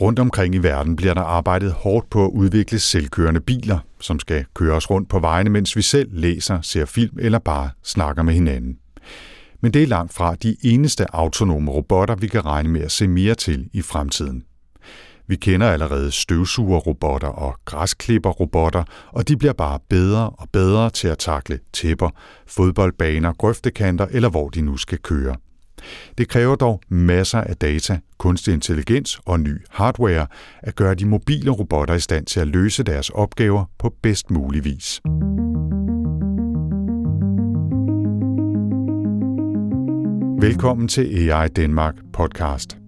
Rundt omkring i verden bliver der arbejdet hårdt på at udvikle selvkørende biler, som skal køre os rundt på vejene, mens vi selv læser, ser film eller bare snakker med hinanden. Men det er langt fra de eneste autonome robotter, vi kan regne med at se mere til i fremtiden. Vi kender allerede støvsugerrobotter og græsklipperrobotter, og de bliver bare bedre og bedre til at takle tæpper, fodboldbaner, grøftekanter eller hvor de nu skal køre. Det kræver dog masser af data, kunstig intelligens og ny hardware at gøre de mobile robotter i stand til at løse deres opgaver på bedst mulig vis. Velkommen til AI Danmark podcast.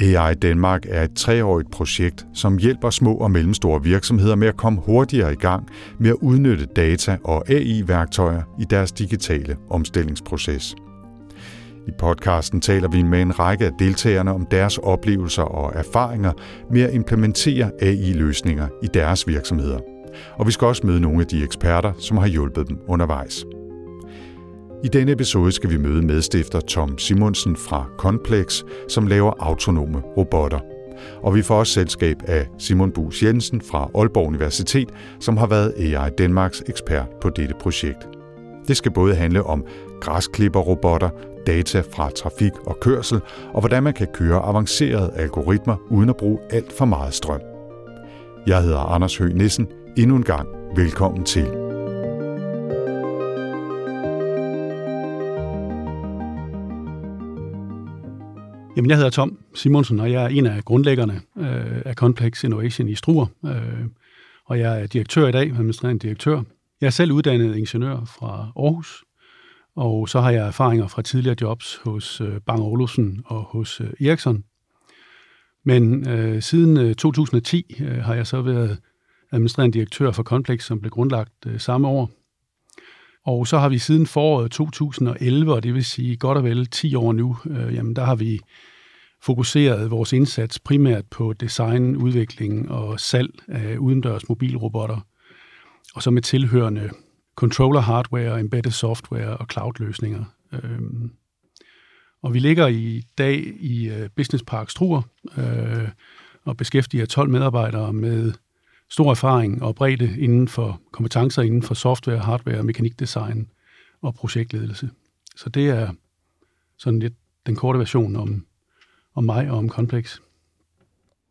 AI Danmark er et treårigt projekt, som hjælper små og mellemstore virksomheder med at komme hurtigere i gang med at udnytte data og AI-værktøjer i deres digitale omstillingsproces. I podcasten taler vi med en række af deltagerne om deres oplevelser og erfaringer med at implementere AI-løsninger i deres virksomheder. Og vi skal også møde nogle af de eksperter, som har hjulpet dem undervejs. I denne episode skal vi møde medstifter Tom Simonsen fra Complex, som laver autonome robotter. Og vi får også selskab af Simon Bus Jensen fra Aalborg Universitet, som har været AI Danmarks ekspert på dette projekt. Det skal både handle om græsklipperrobotter, data fra trafik og kørsel, og hvordan man kan køre avancerede algoritmer uden at bruge alt for meget strøm. Jeg hedder Anders Høgh Nissen. Endnu en gang velkommen til. Jamen, jeg hedder Tom Simonsen, og jeg er en af grundlæggerne øh, af Complex Innovation i Struer. Øh, og jeg er direktør i dag, administrerende direktør. Jeg er selv uddannet ingeniør fra Aarhus, og så har jeg erfaringer fra tidligere jobs hos øh, Bang Olufsen og hos øh, Eriksson. Men øh, siden øh, 2010 øh, har jeg så været administrerende direktør for Complex, som blev grundlagt øh, samme år. Og så har vi siden foråret 2011, og det vil sige godt og vel 10 år nu, øh, jamen der har vi fokuseret vores indsats primært på design, udvikling og salg af udendørs mobilrobotter, og så med tilhørende controller hardware, embedded software og cloud-løsninger. Øhm, og vi ligger i dag i øh, Business Park Struer øh, og beskæftiger 12 medarbejdere med stor erfaring og bredde inden for kompetencer inden for software, hardware, mekanikdesign og projektledelse. Så det er sådan lidt den korte version om, om mig og om Complex.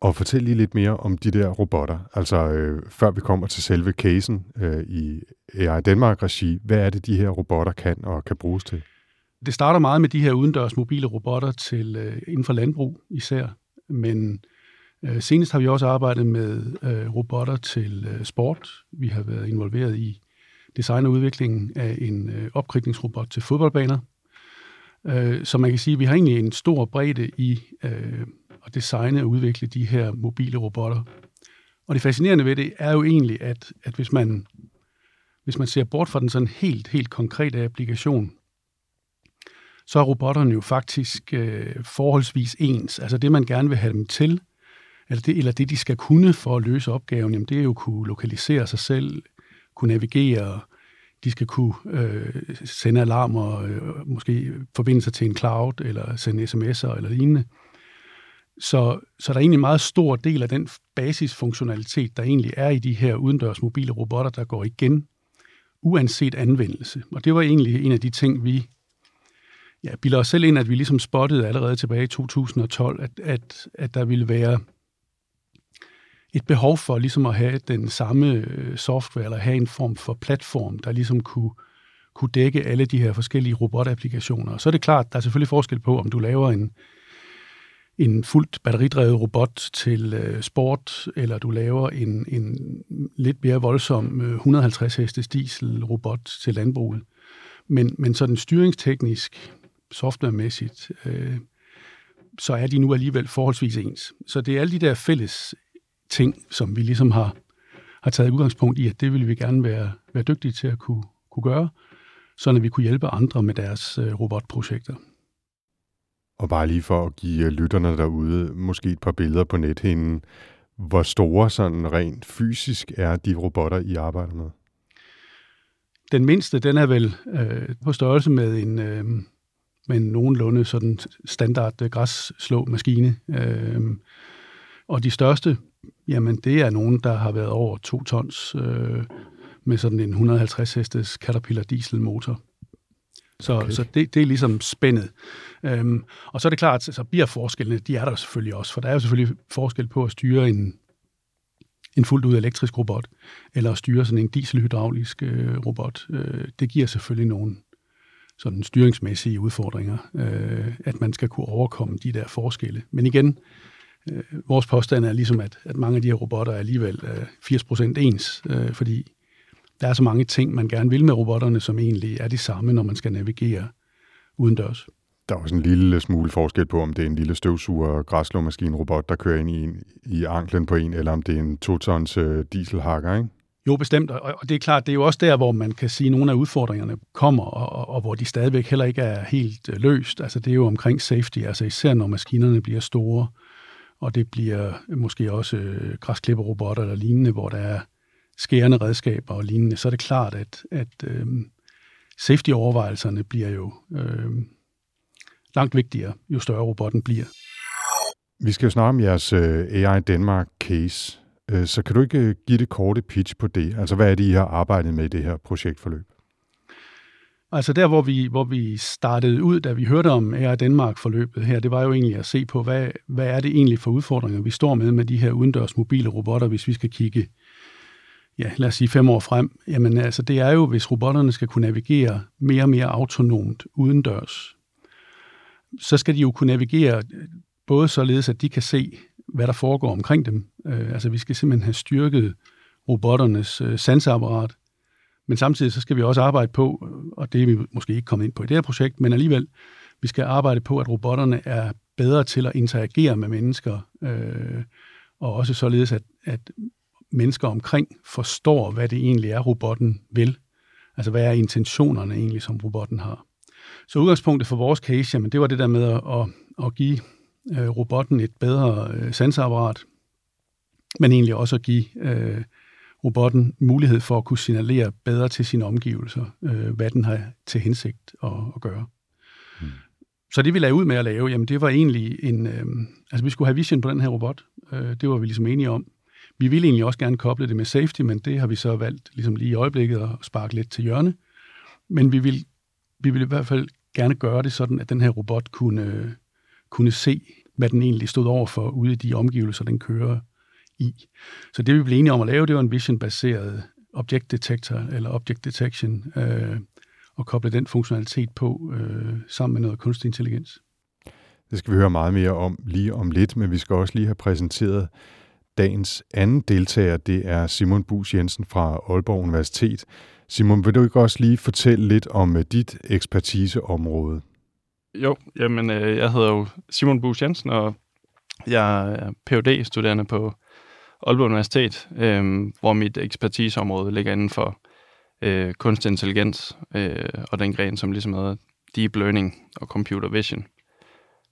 Og fortæl lige lidt mere om de der robotter. Altså, øh, før vi kommer til selve casen øh, i AI Danmark-regi, hvad er det, de her robotter kan og kan bruges til? Det starter meget med de her udendørs mobile robotter til øh, inden for landbrug især, men øh, senest har vi også arbejdet med øh, robotter til øh, sport. Vi har været involveret i design og udviklingen af en øh, opkridningsrobot til fodboldbaner. Øh, så man kan sige, at vi har egentlig en stor bredde i øh, at designe og udvikle de her mobile robotter. Og det fascinerende ved det er jo egentlig, at, at hvis, man, hvis man ser bort fra den sådan helt, helt konkrete applikation, så er robotterne jo faktisk øh, forholdsvis ens. Altså det, man gerne vil have dem til, eller det, eller det, de skal kunne for at løse opgaven, jamen det er jo at kunne lokalisere sig selv, kunne navigere, de skal kunne øh, sende alarmer, øh, måske forbinde sig til en cloud, eller sende sms'er eller lignende. Så, så der er egentlig en meget stor del af den basisfunktionalitet, der egentlig er i de her udendørs mobile robotter, der går igen, uanset anvendelse. Og det var egentlig en af de ting, vi ja, bilder os selv ind, at vi ligesom spottede allerede tilbage i 2012, at, at, at der ville være et behov for ligesom at have den samme øh, software, eller have en form for platform, der ligesom kunne, kunne dække alle de her forskellige robotapplikationer. Og så er det klart, der er selvfølgelig forskel på, om du laver en, en fuldt batteridrevet robot til øh, sport, eller du laver en, en lidt mere voldsom øh, 150 hestes diesel robot til landbruget. Men, men sådan styringsteknisk, softwaremæssigt, øh, så er de nu alligevel forholdsvis ens. Så det er alle de der fælles ting, som vi ligesom har, har taget udgangspunkt i, at det vil vi gerne være, være dygtige til at kunne, kunne gøre, så vi kunne hjælpe andre med deres øh, robotprojekter. Og bare lige for at give øh, lytterne derude måske et par billeder på nethinden. Hvor store sådan rent fysisk er de robotter, I arbejder med? Den mindste, den er vel øh, på størrelse med en, øh, med en nogenlunde sådan standard øh, græsslåmaskine. Øh, Og de største, jamen det er nogen, der har været over to tons øh, med sådan en 150 hestes Caterpillar dieselmotor. Så, okay. så det, det er ligesom spændet. Øhm, og så er det klart, så bliver forskellene, de er der selvfølgelig også, for der er jo selvfølgelig forskel på at styre en, en fuldt ud elektrisk robot, eller at styre sådan en dieselhydraulisk øh, robot. Øh, det giver selvfølgelig nogle sådan styringsmæssige udfordringer, øh, at man skal kunne overkomme de der forskelle. Men igen, øh, vores påstand er ligesom, at, at mange af de her robotter er alligevel øh, 80% ens, øh, fordi der er så mange ting, man gerne vil med robotterne, som egentlig er de samme, når man skal navigere udendørs. Der er også en lille smule forskel på, om det er en lille støvsuger græslåmaskine robot, der kører ind i, en, i anklen på en, eller om det er en to-tons øh, dieselhakker, ikke? Jo, bestemt, og, det er klart, det er jo også der, hvor man kan sige, at nogle af udfordringerne kommer, og, og, hvor de stadigvæk heller ikke er helt øh, løst. Altså det er jo omkring safety, altså især når maskinerne bliver store, og det bliver måske også øh, græsklipperrobotter eller lignende, hvor der er skærende redskaber og lignende, så er det klart, at, at øh, safety-overvejelserne bliver jo øh, langt vigtigere, jo større robotten bliver. Vi skal jo snakke om jeres øh, AI Danmark case, øh, så kan du ikke øh, give det korte pitch på det? Altså, hvad er det, I har arbejdet med i det her projektforløb? Altså der, hvor vi, hvor vi startede ud, da vi hørte om AI Danmark-forløbet her, det var jo egentlig at se på, hvad, hvad er det egentlig for udfordringer, vi står med med de her udendørs mobile robotter, hvis vi skal kigge ja, lad os sige fem år frem, jamen altså det er jo, hvis robotterne skal kunne navigere mere og mere autonomt udendørs, så skal de jo kunne navigere både således, at de kan se, hvad der foregår omkring dem. Øh, altså vi skal simpelthen have styrket robotternes øh, sanseapparat, men samtidig så skal vi også arbejde på, og det er vi måske ikke kommet ind på i det her projekt, men alligevel, vi skal arbejde på, at robotterne er bedre til at interagere med mennesker, øh, og også således, at, at mennesker omkring forstår, hvad det egentlig er, robotten vil. Altså, hvad er intentionerne egentlig, som robotten har. Så udgangspunktet for vores case, jamen, det var det der med at, at, at give øh, robotten et bedre øh, sanseapparat, men egentlig også at give øh, robotten mulighed for at kunne signalere bedre til sine omgivelser, øh, hvad den har til hensigt at, at gøre. Hmm. Så det vi lavede ud med at lave, jamen det var egentlig en, øh, altså vi skulle have vision på den her robot, øh, det var vi ligesom enige om, vi ville egentlig også gerne koble det med safety, men det har vi så valgt ligesom lige i øjeblikket at sparke lidt til hjørne. Men vi vil, vi vil i hvert fald gerne gøre det sådan, at den her robot kunne, kunne se, hvad den egentlig stod over for ude i de omgivelser, den kører i. Så det vi blev enige om at lave, det var en vision-baseret object detector, eller object detection, øh, og koble den funktionalitet på øh, sammen med noget kunstig intelligens. Det skal vi høre meget mere om lige om lidt, men vi skal også lige have præsenteret Dagens anden deltager, det er Simon Bus Jensen fra Aalborg Universitet. Simon, vil du ikke også lige fortælle lidt om øh, dit ekspertiseområde? Jo, jamen øh, jeg hedder jo Simon Bus Jensen, og jeg er phd studerende på Aalborg Universitet, øh, hvor mit ekspertiseområde ligger inden for øh, kunstig intelligens øh, og den gren, som ligesom hedder Deep Learning og Computer Vision.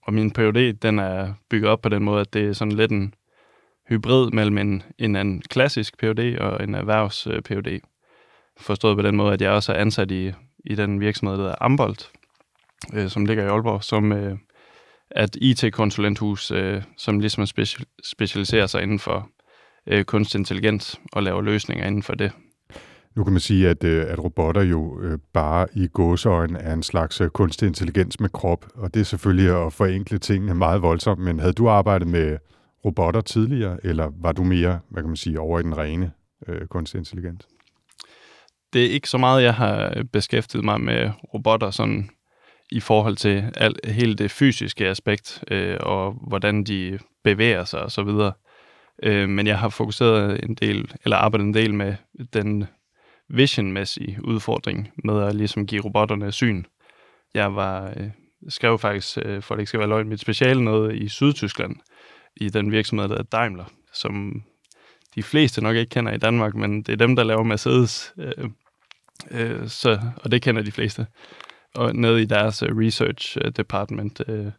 Og min PhD, den er bygget op på den måde, at det er sådan lidt en hybrid mellem en, en, en klassisk PhD og en erhvervs øh, PhD. Forstået på den måde, at jeg også er ansat i, i den virksomhed, der hedder Ambolt, øh, som ligger i Aalborg, som øh, er et IT-konsulenthus, øh, som ligesom special, specialiserer sig inden for øh, kunstig intelligens og laver løsninger inden for det. Nu kan man sige, at, øh, at robotter jo øh, bare i gåseøjne er en slags kunstig intelligens med krop, og det er selvfølgelig at forenkle tingene meget voldsomt, men havde du arbejdet med robotter tidligere, eller var du mere, hvad kan man sige, over i den rene øh, kunstig intelligens? Det er ikke så meget, jeg har øh, beskæftiget mig med robotter sådan i forhold til al, hele det fysiske aspekt, øh, og hvordan de bevæger sig og så videre. Øh, men jeg har fokuseret en del, eller arbejdet en del med den visionmæssige udfordring med at ligesom give robotterne syn. Jeg var, øh, skrev faktisk, øh, for det ikke skal være løgn, mit speciale noget i Sydtyskland, i den virksomhed, der hedder Daimler, som de fleste nok ikke kender i Danmark, men det er dem, der laver Mercedes, øh, øh, så, og det kender de fleste. Og nede i deres øh, research øh, department øh,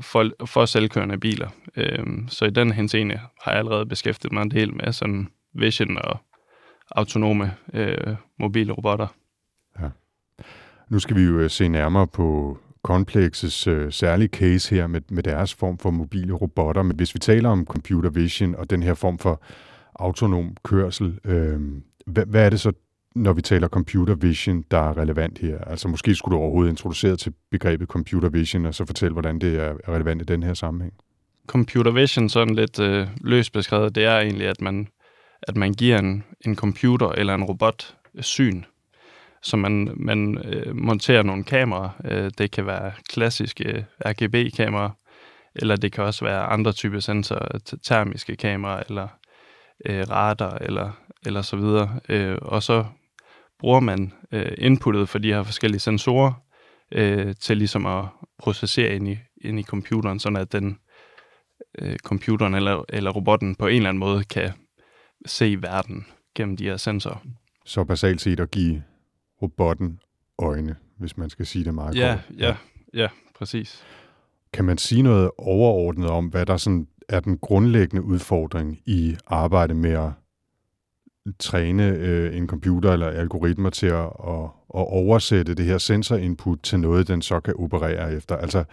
for, for selvkørende biler. Øh, så i den henseende har jeg allerede beskæftiget mig en del med sådan vision og autonome øh, mobile robotter. Ja. Nu skal vi jo øh, se nærmere på Complexes øh, særlige case her med, med deres form for mobile robotter. Men hvis vi taler om computer vision og den her form for autonom kørsel, øh, hvad, hvad er det så, når vi taler computer vision, der er relevant her? Altså måske skulle du overhovedet introducere til begrebet computer vision, og så fortælle, hvordan det er relevant i den her sammenhæng. Computer vision, sådan lidt øh, løst beskrevet, det er egentlig, at man, at man giver en, en computer eller en robot syn. Så man, man øh, monterer nogle kameraer. Øh, det kan være klassiske øh, RGB-kameraer, eller det kan også være andre typer sensorer, termiske kameraer, eller øh, radar, eller, eller så videre. Øh, og så bruger man øh, inputtet for de her forskellige sensorer øh, til ligesom at processere ind i, ind i computeren, sådan at den øh, computeren eller, eller robotten på en eller anden måde kan se verden gennem de her sensorer. Så basalt set at give robotten øjne, hvis man skal sige det meget ja, kort. Ja, ja, præcis. Kan man sige noget overordnet om, hvad der sådan er den grundlæggende udfordring i arbejdet med at træne øh, en computer eller algoritmer til at, at, at oversætte det her sensorinput til noget, den så kan operere efter. Altså,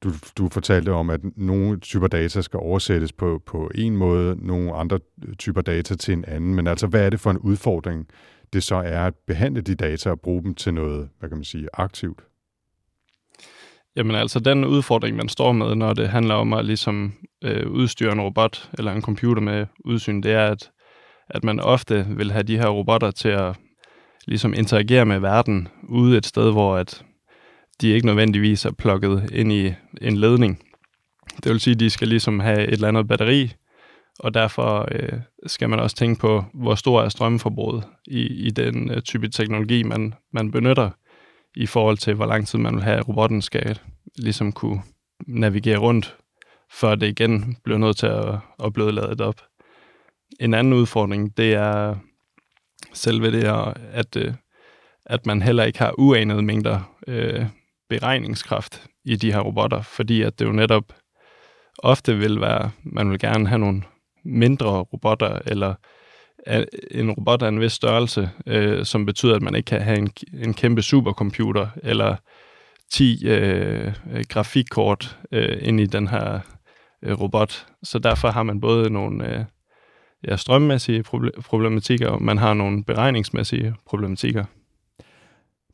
du, du fortalte om, at nogle typer data skal oversættes på, på en måde, nogle andre typer data til en anden, men altså, hvad er det for en udfordring, det så er at behandle de data og bruge dem til noget, hvad kan man sige, aktivt? Jamen altså, den udfordring, man står med, når det handler om at ligesom øh, udstyre en robot eller en computer med udsyn, det er, at, at man ofte vil have de her robotter til at ligesom interagere med verden ude et sted, hvor at de ikke nødvendigvis er plukket ind i en ledning. Det vil sige, at de skal ligesom have et eller andet batteri, og derfor øh, skal man også tænke på, hvor stor er strømforbruget i, i den øh, type teknologi, man, man benytter, i forhold til, hvor lang tid man vil have, at robotten skal ligesom kunne navigere rundt, før det igen bliver nødt til at, at blive ladet op. En anden udfordring, det er selve det her, at, øh, at man heller ikke har uanede mængder øh, beregningskraft i de her robotter, fordi at det jo netop ofte vil være, man vil gerne have nogle mindre robotter, eller øh, en robot af en vis størrelse, øh, som betyder, at man ikke kan have en, en kæmpe supercomputer, eller 10 øh, øh, grafikkort øh, ind i den her øh, robot. Så derfor har man både nogle øh, ja, strømmæssige problematikker, og man har nogle beregningsmæssige problematikker.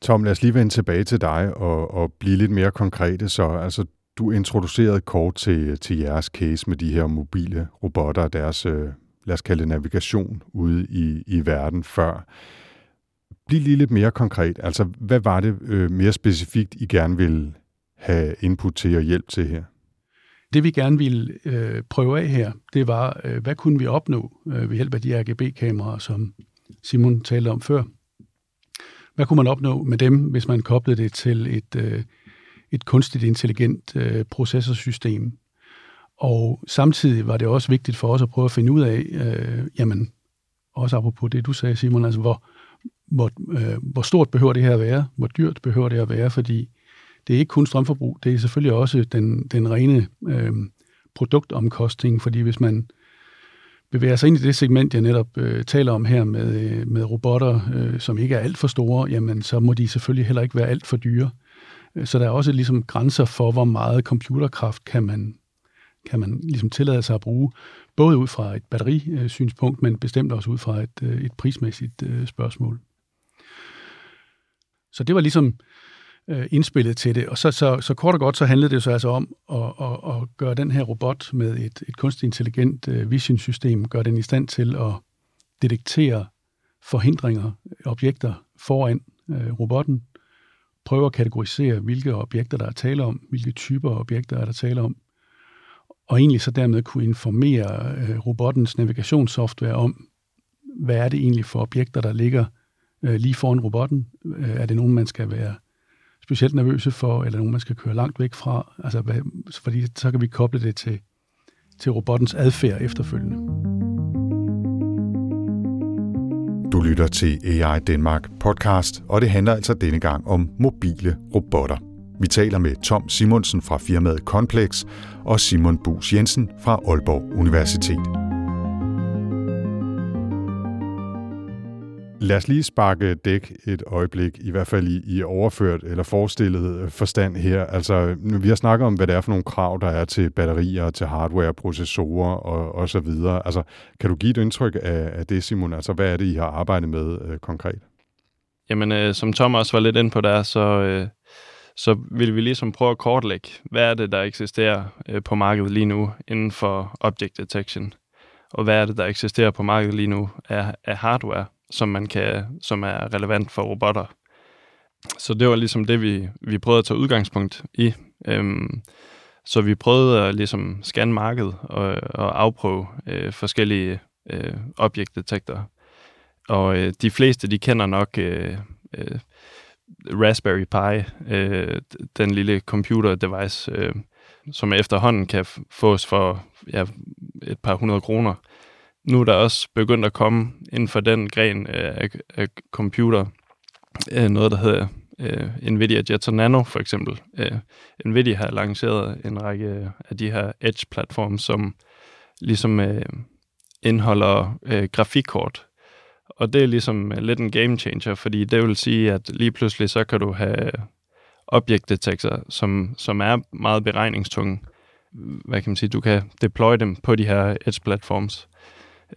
Tom, lad os lige vende tilbage til dig og, og blive lidt mere konkrete. Så altså, du introducerede kort til, til jeres case med de her mobile robotter og deres, øh, lad os kalde det navigation ude i, i verden før. Bliv lige lidt mere konkret. Altså, hvad var det øh, mere specifikt, I gerne ville have input til og hjælp til her? Det vi gerne ville øh, prøve af her, det var, øh, hvad kunne vi opnå øh, ved hjælp af de RGB-kameraer, som Simon talte om før. Hvad kunne man opnå med dem, hvis man koblede det til et, øh, et kunstigt intelligent øh, processorsystem? Og samtidig var det også vigtigt for os at prøve at finde ud af, øh, jamen, også apropos det, du sagde, Simon, altså hvor, hvor, øh, hvor stort behøver det her at være? Hvor dyrt behøver det at være? Fordi det er ikke kun strømforbrug, det er selvfølgelig også den, den rene øh, produktomkostning, fordi hvis man bevæger sig ind i det segment, jeg netop øh, taler om her med, øh, med robotter, øh, som ikke er alt for store, jamen så må de selvfølgelig heller ikke være alt for dyre. Øh, så der er også ligesom grænser for, hvor meget computerkraft kan man, kan man ligesom tillade sig at bruge, både ud fra et batterisynspunkt, men bestemt også ud fra et, øh, et prismæssigt øh, spørgsmål. Så det var ligesom øh, indspillet til det. Og så, så, så kort og godt, så handlede det så altså om at, at, at gøre den her robot med et, et kunstig intelligent vision-system, gøre den i stand til at detektere forhindringer, objekter foran øh, robotten, prøve at kategorisere, hvilke objekter der er tale om, hvilke typer objekter er der tale om, og egentlig så dermed kunne informere øh, robottens navigationssoftware om, hvad er det egentlig for objekter, der ligger øh, lige foran robotten? Øh, er det nogen, man skal være specielt nervøse for, eller nogen, man skal køre langt væk fra? Altså, hvad, fordi så kan vi koble det til, til robottens adfærd efterfølgende. Du lytter til AI Danmark podcast, og det handler altså denne gang om mobile robotter. Vi taler med Tom Simonsen fra firmaet Complex og Simon Bus Jensen fra Aalborg Universitet. Lad os lige sparke dæk et øjeblik, i hvert fald i, i overført eller forestillet øh, forstand her. Altså, vi har snakket om, hvad det er for nogle krav, der er til batterier, til hardware, processorer og, og så videre. Altså, kan du give et indtryk af, af det, Simon? Altså, hvad er det, I har arbejdet med øh, konkret? Jamen, øh, som Thomas var lidt ind på der, så, øh, så vil vi ligesom prøve at kortlægge, hvad er det, der eksisterer øh, på markedet lige nu inden for object detection, og hvad er det, der eksisterer på markedet lige nu af, af hardware, som, man kan, som er relevant for robotter. Så det var ligesom det, vi, vi prøvede at tage udgangspunkt i. Øhm, så vi prøvede at ligesom scanne markedet og, og afprøve øh, forskellige øh, objektdetektorer. Og øh, de fleste, de kender nok øh, øh, Raspberry Pi, øh, den lille computer device, øh, som efterhånden kan fås for ja, et par hundrede kroner. Nu er der også begyndt at komme inden for den gren af, af computer øh, noget, der hedder øh, NVIDIA Jetson Nano for eksempel. Øh, NVIDIA har lanceret en række af de her Edge-platforme, som ligesom øh, indeholder øh, grafikkort, og det er ligesom øh, lidt en game changer, fordi det vil sige, at lige pludselig så kan du have objektdetektorer, som, som er meget beregningstunge. Hvad kan man sige? Du kan deploy dem på de her edge platforms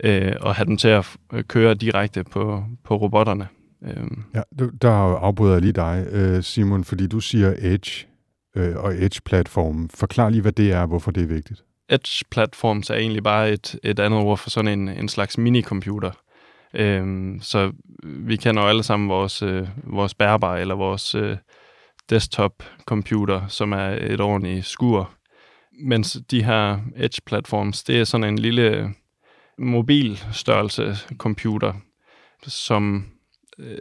øh, og have dem til at køre direkte på, på robotterne. Øh. Ja, der afbryder jeg lige dig, øh, Simon, fordi du siger Edge øh, og Edge-platform. Forklar lige, hvad det er, og hvorfor det er vigtigt. Edge platforms er egentlig bare et, et andet ord for sådan en, en slags minicomputer. Øhm, så vi kender jo alle sammen vores, øh, vores bærbare eller vores øh, desktop-computer, som er et ordentligt skur. Mens de her Edge-platforms, det er sådan en lille mobilstørrelse computer, som øh,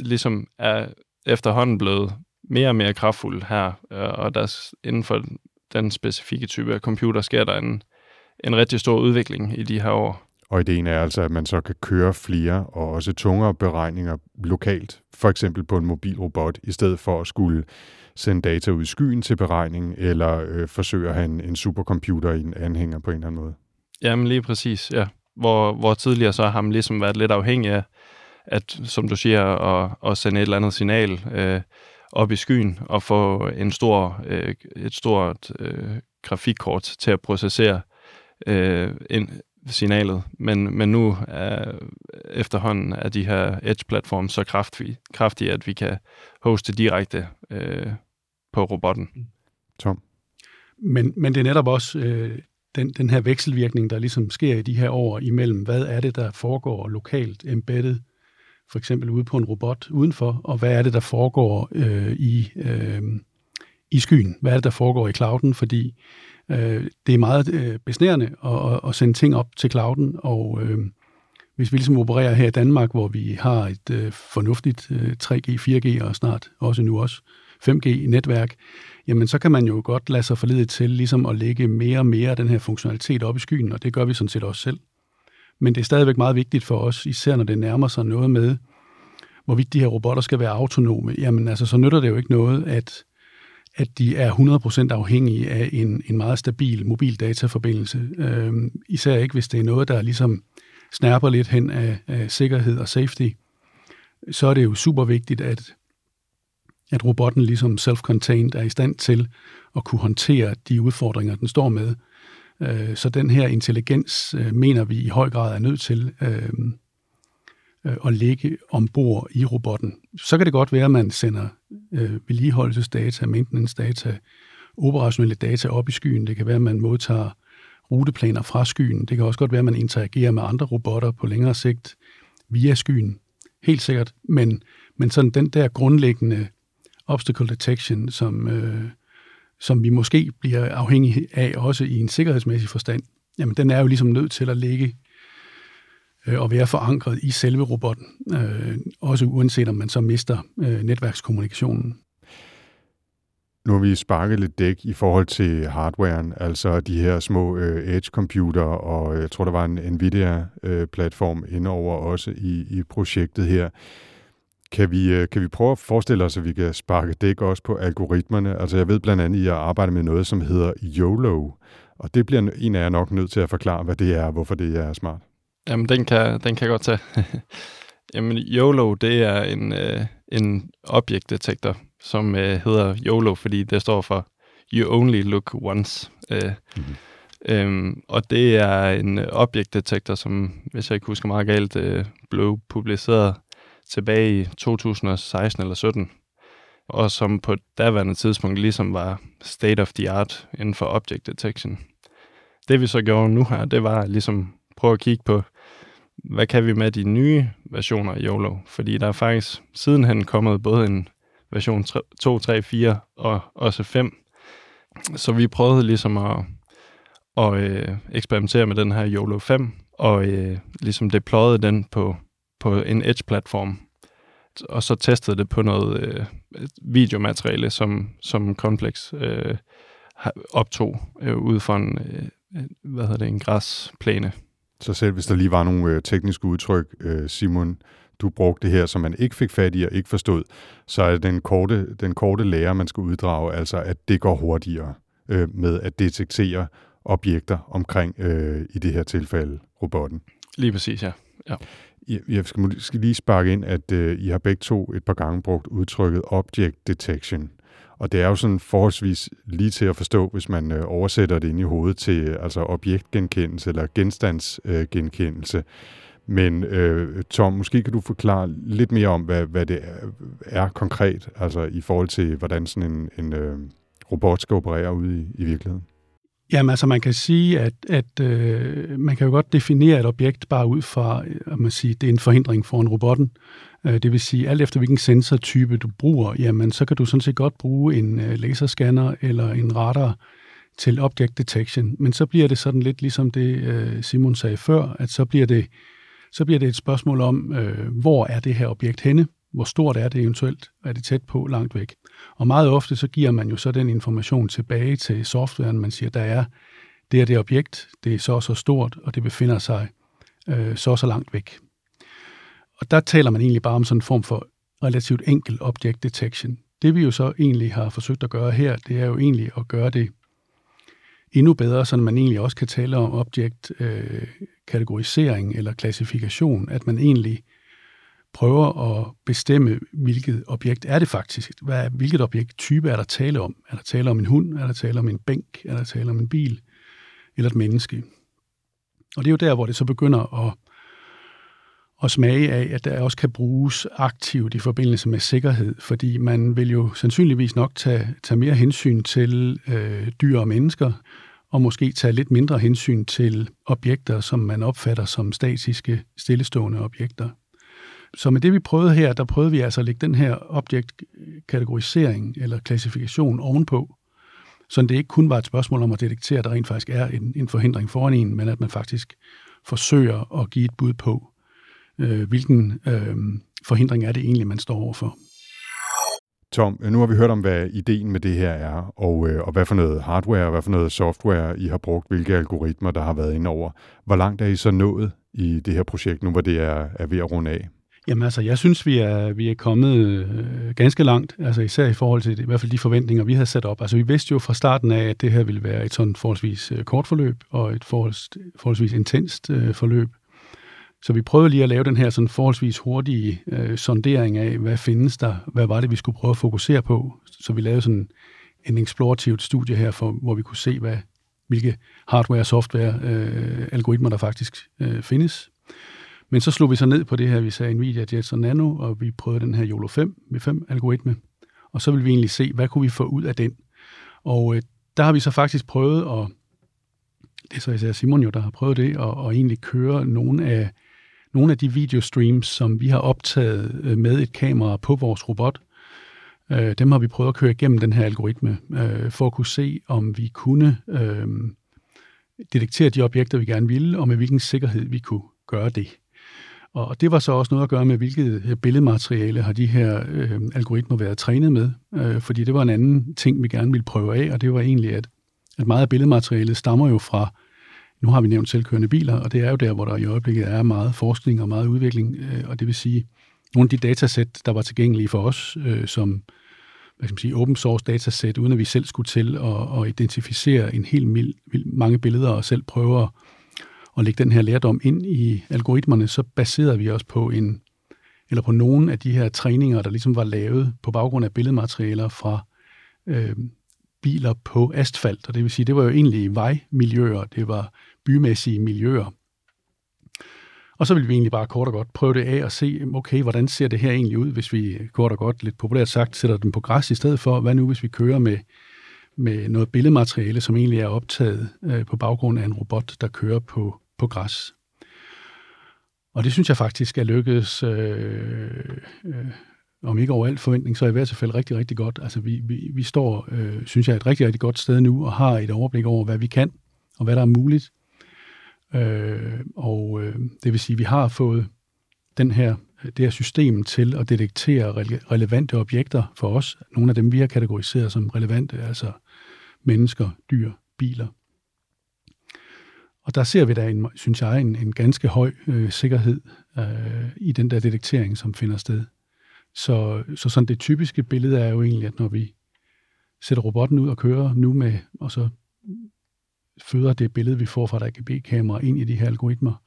ligesom er efterhånden blevet mere og mere kraftfuld her, øh, og der inden for den specifikke type af computer sker der en, en rigtig stor udvikling i de her år. Og ideen er altså, at man så kan køre flere og også tungere beregninger lokalt, for eksempel på en mobil robot, i stedet for at skulle sende data ud i skyen til beregning, eller øh, forsøge at have en, en supercomputer i en anhænger på en eller anden måde. Jamen lige præcis, ja. Hvor, hvor tidligere så har man ligesom været lidt afhængig af, at, som du siger, at, at sende et eller andet signal øh, op i skyen og få en stor, øh, et stort øh, grafikkort til at processere øh, en, signalet, men, men nu er efterhånden er de her edge-platforme så kraftige, kraftige, at vi kan hoste direkte øh, på robotten. Tom? Men, men det er netop også øh, den, den her vekselvirkning, der ligesom sker i de her år imellem, hvad er det, der foregår lokalt embedded, for eksempel ude på en robot udenfor, og hvad er det, der foregår øh, i, øh, i skyen? Hvad er det, der foregår i clouden? Fordi Øh, det er meget øh, besnærende at, at, at sende ting op til clouden, og øh, hvis vi ligesom opererer her i Danmark, hvor vi har et øh, fornuftigt øh, 3G, 4G og snart også nu også 5G-netværk, jamen så kan man jo godt lade sig forlede til ligesom at lægge mere og mere af den her funktionalitet op i skyen, og det gør vi sådan set også selv. Men det er stadigvæk meget vigtigt for os, især når det nærmer sig noget med, hvorvidt de her robotter skal være autonome. Jamen altså, så nytter det jo ikke noget, at at de er 100% afhængige af en, en meget stabil mobil dataforbindelse. Øhm, især ikke, hvis det er noget, der ligesom snærper lidt hen af, af sikkerhed og safety. Så er det jo super vigtigt, at, at robotten ligesom self-contained er i stand til at kunne håndtere de udfordringer, den står med. Øh, så den her intelligens øh, mener vi i høj grad er nødt til øh, øh, at ligge ombord i robotten. Så kan det godt være, at man sender øh, vedligeholdelsesdata, maintenance-data, operationelle data op i skyen. Det kan være, at man modtager ruteplaner fra skyen. Det kan også godt være, at man interagerer med andre robotter på længere sigt via skyen. Helt sikkert. Men, men sådan den der grundlæggende obstacle detection, som, øh, som vi måske bliver afhængige af også i en sikkerhedsmæssig forstand, jamen den er jo ligesom nødt til at ligge øh, og være forankret i selve robotten, øh, også uanset om man så mister øh, netværkskommunikationen. Nu har vi sparket lidt dæk i forhold til hardwaren, altså de her små øh, edge-computer, og jeg tror, der var en NVIDIA-platform øh, indover også i, i projektet her. Kan vi, øh, kan vi prøve at forestille os, at vi kan sparke dæk også på algoritmerne? Altså jeg ved blandt andet, at I arbejder med noget, som hedder YOLO, og det bliver en af jer nok nødt til at forklare, hvad det er og hvorfor det er smart. Jamen, den kan, den kan jeg godt tage. Jamen, YOLO, det er en, øh, en objektdetektor, som øh, hedder YOLO, fordi det står for You Only Look Once. Øh, mm-hmm. øhm, og det er en objektdetektor, som, hvis jeg ikke husker meget galt, øh, blev publiceret tilbage i 2016 eller 17 og som på daværende tidspunkt ligesom var state of the art inden for object detection. Det vi så gjorde nu her, det var ligesom prøve at kigge på, hvad kan vi med de nye versioner af YOLO? Fordi der er faktisk sidenhen kommet både en version 2, 3, 4 og også 5. Så vi prøvede ligesom at, at øh, eksperimentere med den her YOLO 5, og øh, ligesom deployede den på, på en Edge-platform, og så testede det på noget øh, videomateriale, som, som Complex øh, optog øh, ud fra en, øh, hvad hedder det, en græsplæne. Så selv hvis der lige var nogle øh, tekniske udtryk, øh, Simon, du brugte det her, som man ikke fik fat i og ikke forstod, så er den korte, den korte lære, man skal uddrage, altså at det går hurtigere øh, med at detektere objekter omkring, øh, i det her tilfælde, robotten. Lige præcis, ja. ja. Jeg skal måske lige sparke ind, at øh, I har begge to et par gange brugt udtrykket object detection. Og det er jo sådan forholdsvis lige til at forstå, hvis man øh, oversætter det ind i hovedet til øh, altså objektgenkendelse eller genstandsgenkendelse. Øh, Men øh, Tom, måske kan du forklare lidt mere om, hvad, hvad det er, er konkret, altså i forhold til, hvordan sådan en, en øh, robot skal operere ude i, i virkeligheden. Jamen altså, man kan sige, at, at øh, man kan jo godt definere et objekt bare ud fra, øh, at man siger, det er en forhindring for en robotten. Øh, det vil sige, alt efter hvilken sensortype du bruger, jamen så kan du sådan set godt bruge en øh, laserscanner eller en radar til object detection. Men så bliver det sådan lidt ligesom det, øh, Simon sagde før, at så bliver det, så bliver det et spørgsmål om, øh, hvor er det her objekt henne? Hvor stort er det eventuelt? Er det tæt på, langt væk? Og meget ofte så giver man jo så den information tilbage til softwaren. Man siger, der er det er det objekt, det er så så stort, og det befinder sig øh, så så langt væk. Og der taler man egentlig bare om sådan en form for relativt enkel object detection. Det vi jo så egentlig har forsøgt at gøre her, det er jo egentlig at gøre det endnu bedre, så man egentlig også kan tale om objekt øh, kategorisering eller klassifikation, at man egentlig prøver at bestemme, hvilket objekt er det faktisk. Hvad, hvilket objekt type er der tale om? Er der tale om en hund? Er der tale om en bænk? Er der tale om en bil? Eller et menneske? Og det er jo der, hvor det så begynder at, at smage af, at der også kan bruges aktivt i forbindelse med sikkerhed, fordi man vil jo sandsynligvis nok tage, tage mere hensyn til øh, dyr og mennesker, og måske tage lidt mindre hensyn til objekter, som man opfatter som statiske, stillestående objekter. Så med det, vi prøvede her, der prøvede vi altså at lægge den her objekt-kategorisering eller klassifikation ovenpå, så det ikke kun var et spørgsmål om at detektere, at der rent faktisk er en, en forhindring foran en, men at man faktisk forsøger at give et bud på, øh, hvilken øh, forhindring er det egentlig, man står overfor. Tom, nu har vi hørt om, hvad ideen med det her er, og, øh, og hvad for noget hardware og hvad for noget software I har brugt, hvilke algoritmer, der har været ind over. Hvor langt er I så nået i det her projekt nu, hvor det er, er ved at runde af? Jamen altså, jeg synes, vi er, vi er kommet øh, ganske langt, altså især i forhold til i hvert fald de forventninger, vi havde sat op. Altså vi vidste jo fra starten af, at det her ville være et sådan forholdsvis øh, kort forløb og et forholds, forholdsvis intenst øh, forløb. Så vi prøvede lige at lave den her sådan forholdsvis hurtige øh, sondering af, hvad findes der, hvad var det, vi skulle prøve at fokusere på. Så vi lavede sådan en eksplorativt studie her, for, hvor vi kunne se, hvad, hvilke hardware og software øh, algoritmer, der faktisk øh, findes. Men så slog vi så ned på det her, vi sagde Nvidia Jetson Nano, og vi prøvede den her YOLO 5 med 5 algoritme. Og så ville vi egentlig se, hvad kunne vi få ud af den. Og øh, der har vi så faktisk prøvet at, det er så især Simon jo, der har prøvet det, og, og egentlig køre nogle af, nogle af de videostreams, som vi har optaget øh, med et kamera på vores robot. Øh, dem har vi prøvet at køre igennem den her algoritme, øh, for at kunne se, om vi kunne øh, detektere de objekter, vi gerne ville, og med hvilken sikkerhed vi kunne gøre det. Og det var så også noget at gøre med, hvilket øh, billedmateriale har de her øh, algoritmer været trænet med. Øh, fordi det var en anden ting, vi gerne ville prøve af, og det var egentlig, at, at meget af billedmaterialet stammer jo fra, nu har vi nævnt selvkørende biler, og det er jo der, hvor der i øjeblikket er meget forskning og meget udvikling, øh, og det vil sige, nogle af de datasæt, der var tilgængelige for os, øh, som hvad skal man sige, open source datasæt, uden at vi selv skulle til at, at identificere en helt mild, mange billeder og selv prøve at at lægge den her lærdom ind i algoritmerne, så baserede vi os på en, eller på nogle af de her træninger, der ligesom var lavet på baggrund af billedmaterialer fra øh, biler på asfalt. Og det vil sige, det var jo egentlig vejmiljøer, det var bymæssige miljøer. Og så ville vi egentlig bare kort og godt prøve det af og se, okay, hvordan ser det her egentlig ud, hvis vi kort og godt, lidt populært sagt, sætter den på græs i stedet for, hvad nu hvis vi kører med, med noget billedmateriale, som egentlig er optaget øh, på baggrund af en robot, der kører på, på græs. Og det synes jeg faktisk er lykkedes, øh, øh, om ikke over alt forventning, så er i hvert fald rigtig, rigtig godt. Altså vi, vi, vi står, øh, synes jeg, et rigtig, rigtig godt sted nu, og har et overblik over, hvad vi kan, og hvad der er muligt. Øh, og øh, det vil sige, at vi har fået den her, det her system til at detektere rele- relevante objekter for os. Nogle af dem, vi har kategoriseret som relevante, altså mennesker, dyr, biler. Og der ser vi da, en, synes jeg, en, en ganske høj øh, sikkerhed øh, i den der detektering, som finder sted. Så, så sådan det typiske billede er jo egentlig, at når vi sætter robotten ud og kører nu med, og så føder det billede, vi får fra et AGB-kamera ind i de her algoritmer,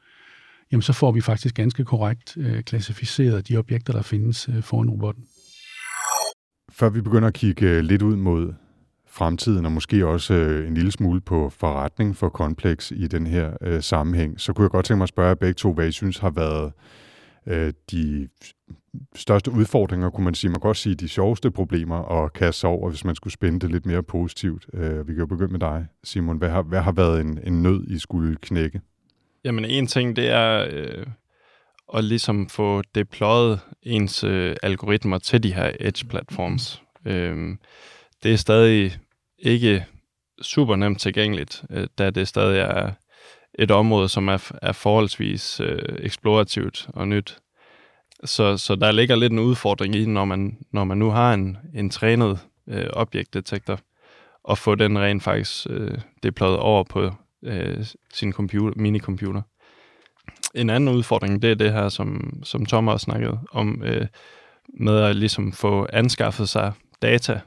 jamen så får vi faktisk ganske korrekt øh, klassificeret de objekter, der findes øh, foran robotten. Før vi begynder at kigge øh, lidt ud mod fremtiden, og måske også øh, en lille smule på forretning for Complex i den her øh, sammenhæng, så kunne jeg godt tænke mig at spørge begge to, hvad I synes har været øh, de største udfordringer, kunne man sige. Man kan godt sige de sjoveste problemer at kaste over, hvis man skulle spænde det lidt mere positivt. Øh, vi kan jo begynde med dig, Simon. Hvad har, hvad har været en, en nød, I skulle knække? Jamen, en ting, det er øh, at ligesom få deployet ens øh, algoritmer til de her edge-platforms. Øh, det er stadig ikke super nemt tilgængeligt, øh, da det stadig er et område, som er, er forholdsvis øh, eksplorativt og nyt. Så, så der ligger lidt en udfordring i, når man, når man nu har en, en trænet øh, objektdetektor, og få den rent faktisk øh, deployet over på øh, sin computer, minicomputer. En anden udfordring, det er det her, som, som Tom også snakkede om, øh, med at ligesom få anskaffet sig data,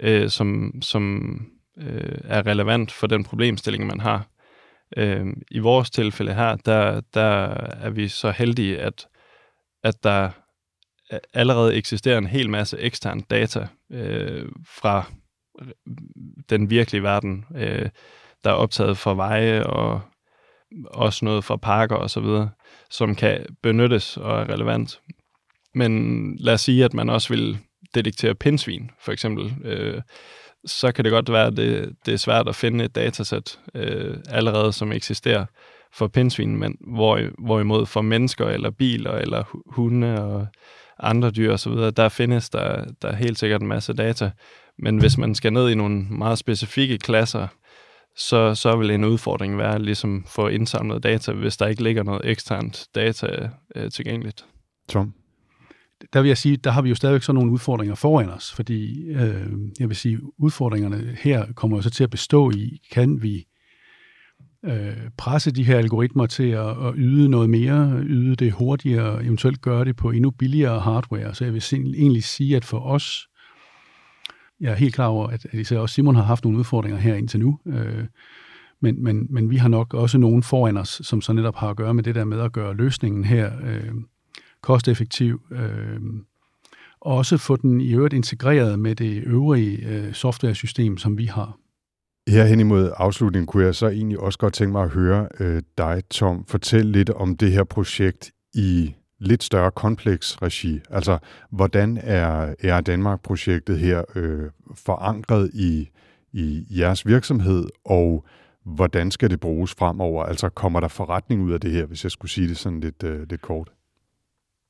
øh, som, som øh, er relevant for den problemstilling, man har. Øh, I vores tilfælde her, der, der er vi så heldige, at, at der allerede eksisterer en hel masse ekstern data øh, fra den virkelige verden, øh, der er optaget for veje og også noget fra parker og så videre, som kan benyttes og er relevant. Men lad os sige, at man også vil detektere pindsvin, for eksempel. Øh, så kan det godt være, at det, det er svært at finde et datasæt øh, allerede, som eksisterer for pindsvin, men hvor, hvorimod for mennesker eller biler eller hunde og andre dyr osv., der findes der, der helt sikkert en masse data. Men hvis man skal ned i nogle meget specifikke klasser, så, så vil en udfordring være ligesom få indsamlet data, hvis der ikke ligger noget eksternt data øh, tilgængeligt. Tom? Der vil jeg sige, der har vi jo stadigvæk så nogle udfordringer foran os, fordi øh, jeg vil sige, udfordringerne her kommer jo så til at bestå i, kan vi øh, presse de her algoritmer til at, at yde noget mere, yde det hurtigere, eventuelt gøre det på endnu billigere hardware. Så jeg vil egentlig sige, at for os, jeg er helt klar over, at, at især også Simon har haft nogle udfordringer her indtil nu, øh, men, men, men vi har nok også nogen foran os, som så netop har at gøre med det der med at gøre løsningen her øh, kosteffektiv, øh, også få den i øvrigt integreret med det øvrige øh, software-system, som vi har. Her hen imod afslutningen kunne jeg så egentlig også godt tænke mig at høre øh, dig, Tom, fortælle lidt om det her projekt i lidt større kompleks regi. Altså, hvordan er er Danmark-projektet her øh, forankret i, i jeres virksomhed, og hvordan skal det bruges fremover? Altså, kommer der forretning ud af det her, hvis jeg skulle sige det sådan lidt, øh, lidt kort?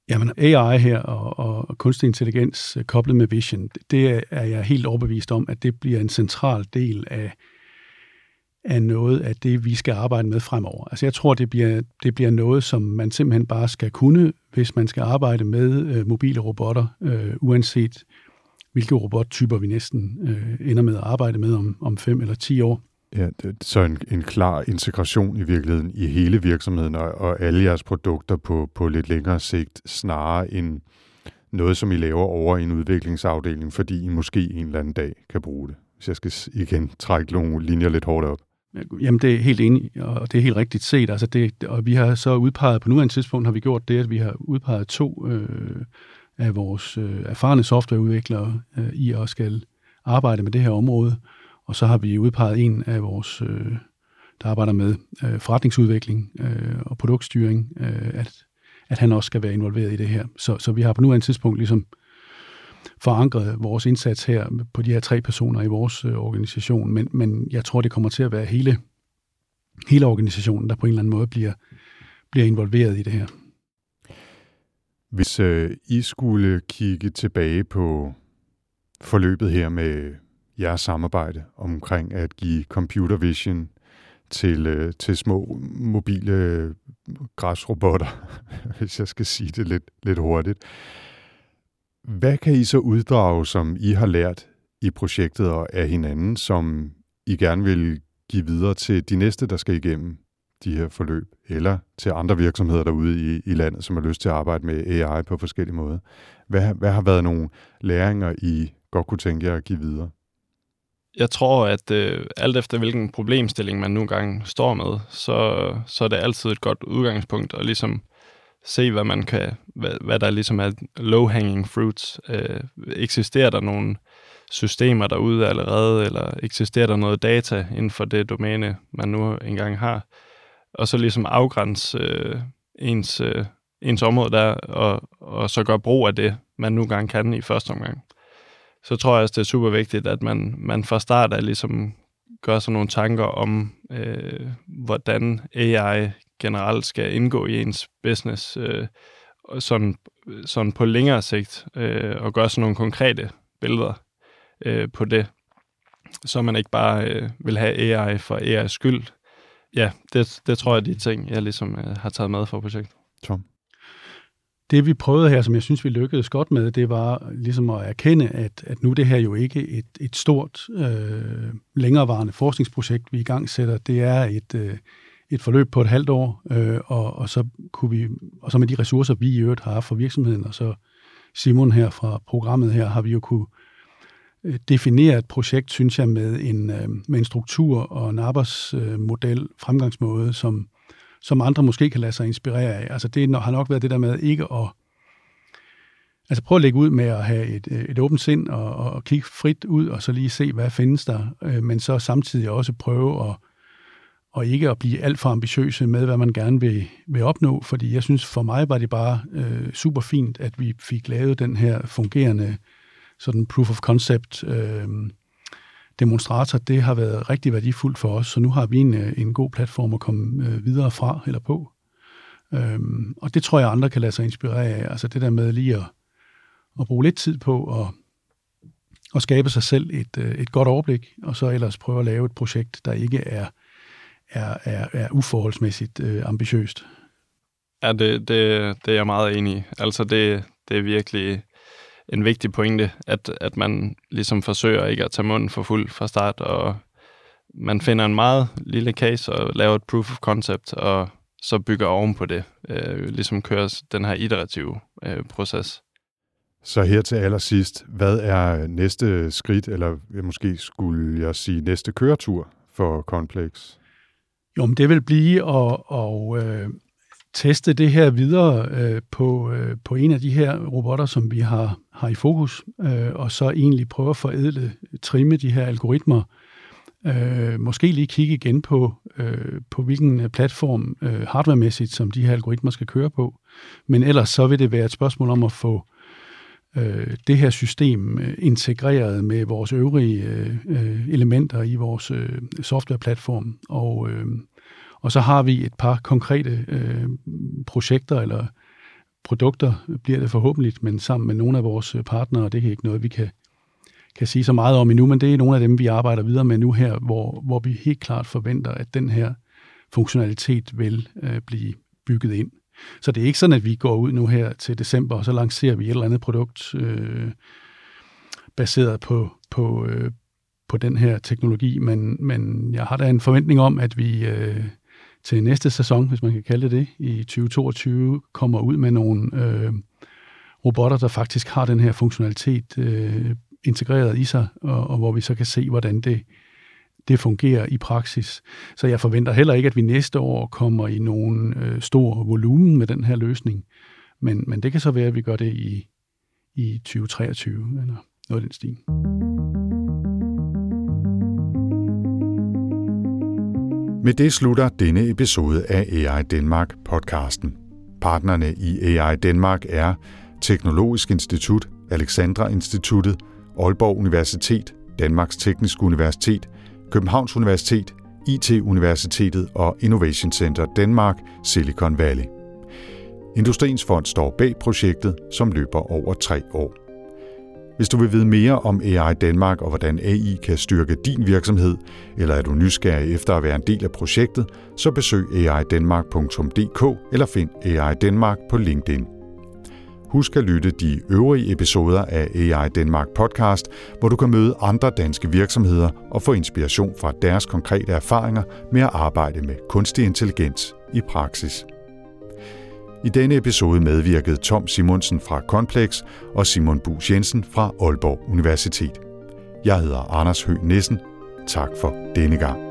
Jamen AI her og, og kunstig intelligens øh, koblet med vision, det er jeg helt overbevist om, at det bliver en central del af, af noget af det, vi skal arbejde med fremover. Altså jeg tror, det bliver, det bliver noget, som man simpelthen bare skal kunne, hvis man skal arbejde med øh, mobile robotter, øh, uanset hvilke robottyper vi næsten øh, ender med at arbejde med om, om fem eller ti år. Ja, det, så en, en klar integration i virkeligheden i hele virksomheden og, og alle jeres produkter på, på lidt længere sigt, snarere end noget, som I laver over i en udviklingsafdeling, fordi I måske en eller anden dag kan bruge det. Hvis jeg skal igen trække nogle linjer lidt hårdt op. Jamen, det er helt enig, og det er helt rigtigt set. Altså det, og vi har så udpeget, på nuværende tidspunkt har vi gjort det, at vi har udpeget to øh, af vores øh, erfarne softwareudviklere øh, i at skal arbejde med det her område. Og så har vi udpeget en af vores, øh, der arbejder med øh, forretningsudvikling øh, og produktstyring, øh, at, at han også skal være involveret i det her. Så, så vi har på nuværende tidspunkt ligesom forankret vores indsats her på de her tre personer i vores øh, organisation, men, men jeg tror, det kommer til at være hele, hele organisationen, der på en eller anden måde bliver, bliver involveret i det her. Hvis øh, I skulle kigge tilbage på forløbet her med jeres samarbejde omkring at give computer vision til, øh, til små mobile øh, græsrobotter, hvis jeg skal sige det lidt, lidt hurtigt. Hvad kan I så uddrage, som I har lært i projektet og af hinanden, som I gerne vil give videre til de næste, der skal igennem de her forløb, eller til andre virksomheder derude i, i landet, som har lyst til at arbejde med AI på forskellige måder? Hvad, hvad har været nogle læringer, I godt kunne tænke jer at give videre? Jeg tror, at øh, alt efter hvilken problemstilling man nogle gange står med, så, så er det altid et godt udgangspunkt at ligesom se, hvad man kan, hvad, hvad der ligesom er low-hanging fruits. Øh, eksisterer der nogle systemer derude allerede, eller eksisterer der noget data inden for det domæne, man nu engang har? Og så ligesom afgrænse øh, ens, øh, ens område der, og, og så gøre brug af det, man nu engang kan i første omgang så tror jeg også, det er super vigtigt, at man, man fra start af ligesom gør sig nogle tanker om, øh, hvordan AI generelt skal indgå i ens business, øh, sådan, sådan på længere sigt, øh, og gøre sådan nogle konkrete billeder øh, på det, så man ikke bare øh, vil have AI for AI's skyld. Ja, det, det tror jeg er de ting, jeg ligesom øh, har taget med for projektet. Tom? Det vi prøvede her, som jeg synes, vi lykkedes godt med, det var ligesom at erkende, at, at nu det her jo ikke et, et stort, øh, længerevarende forskningsprojekt, vi i gang sætter. Det er et, øh, et forløb på et halvt år, øh, og, og, så kunne vi, og så med de ressourcer, vi i øvrigt har haft for virksomheden, og så Simon her fra programmet her, har vi jo kunne øh, definere et projekt, synes jeg, med en, øh, med en struktur og en arbejdsmodel, fremgangsmåde, som, som andre måske kan lade sig inspirere af. Altså det har nok været det der med ikke at Altså prøve at lægge ud med at have et, øh, et åbent sind og, og kigge frit ud, og så lige se, hvad findes der, øh, men så samtidig også prøve at, og ikke at blive alt for ambitiøse med, hvad man gerne vil, vil opnå, fordi jeg synes, for mig var det bare øh, super fint, at vi fik lavet den her fungerende sådan proof of concept øh, demonstrator, det har været rigtig værdifuldt for os, så nu har vi en, øh, en god platform at komme øh, videre fra eller på. Øhm, og det tror jeg, andre kan lade sig inspirere af. Altså det der med lige at, at bruge lidt tid på at, at skabe sig selv et, øh, et godt overblik, og så ellers prøve at lave et projekt, der ikke er, er, er, er uforholdsmæssigt øh, ambitiøst. Ja, det, det, det er jeg meget enig i. Altså det, det er virkelig en vigtig pointe, at, at man ligesom forsøger ikke at tage munden for fuld fra start, og man finder en meget lille case og laver et proof of concept, og så bygger oven på det, øh, ligesom kører den her iterative øh, proces. Så her til allersidst, hvad er næste skridt, eller måske skulle jeg sige næste køretur for Complex? Jo, men det vil blive at, at øh, teste det her videre øh, på, øh, på en af de her robotter, som vi har, har i fokus, øh, og så egentlig prøve at forædle, øh, trimme de her algoritmer. Øh, måske lige kigge igen på, øh, på hvilken øh, platform øh, hardwaremæssigt, som de her algoritmer skal køre på. Men ellers så vil det være et spørgsmål om at få øh, det her system øh, integreret med vores øvrige øh, øh elementer i vores øh, softwareplatform. Og øh, og så har vi et par konkrete øh, projekter eller produkter, bliver det forhåbentlig, men sammen med nogle af vores partnere, det er ikke noget, vi kan, kan sige så meget om endnu, men det er nogle af dem, vi arbejder videre med nu her, hvor, hvor vi helt klart forventer, at den her funktionalitet vil øh, blive bygget ind. Så det er ikke sådan, at vi går ud nu her til december, og så lancerer vi et eller andet produkt øh, baseret på, på, øh, på den her teknologi, men, men jeg har da en forventning om, at vi øh, til næste sæson, hvis man kan kalde det det, i 2022, kommer ud med nogle øh, robotter, der faktisk har den her funktionalitet øh, integreret i sig, og, og hvor vi så kan se, hvordan det, det fungerer i praksis. Så jeg forventer heller ikke, at vi næste år kommer i nogen øh, stor volumen med den her løsning. Men, men det kan så være, at vi gør det i, i 2023 eller noget af den stil. Med det slutter denne episode af AI Danmark podcasten. Partnerne i AI Danmark er Teknologisk Institut, Alexandra Instituttet, Aalborg Universitet, Danmarks Tekniske Universitet, Københavns Universitet, IT-universitetet og Innovation Center Danmark, Silicon Valley. Industriens Fond står bag projektet, som løber over tre år. Hvis du vil vide mere om AI Danmark og hvordan AI kan styrke din virksomhed, eller er du nysgerrig efter at være en del af projektet, så besøg aidanmark.dk eller find AI Danmark på LinkedIn. Husk at lytte de øvrige episoder af AI Danmark podcast, hvor du kan møde andre danske virksomheder og få inspiration fra deres konkrete erfaringer med at arbejde med kunstig intelligens i praksis. I denne episode medvirkede Tom Simonsen fra Complex og Simon Bus Jensen fra Aalborg Universitet. Jeg hedder Anders Høgh Nissen. Tak for denne gang.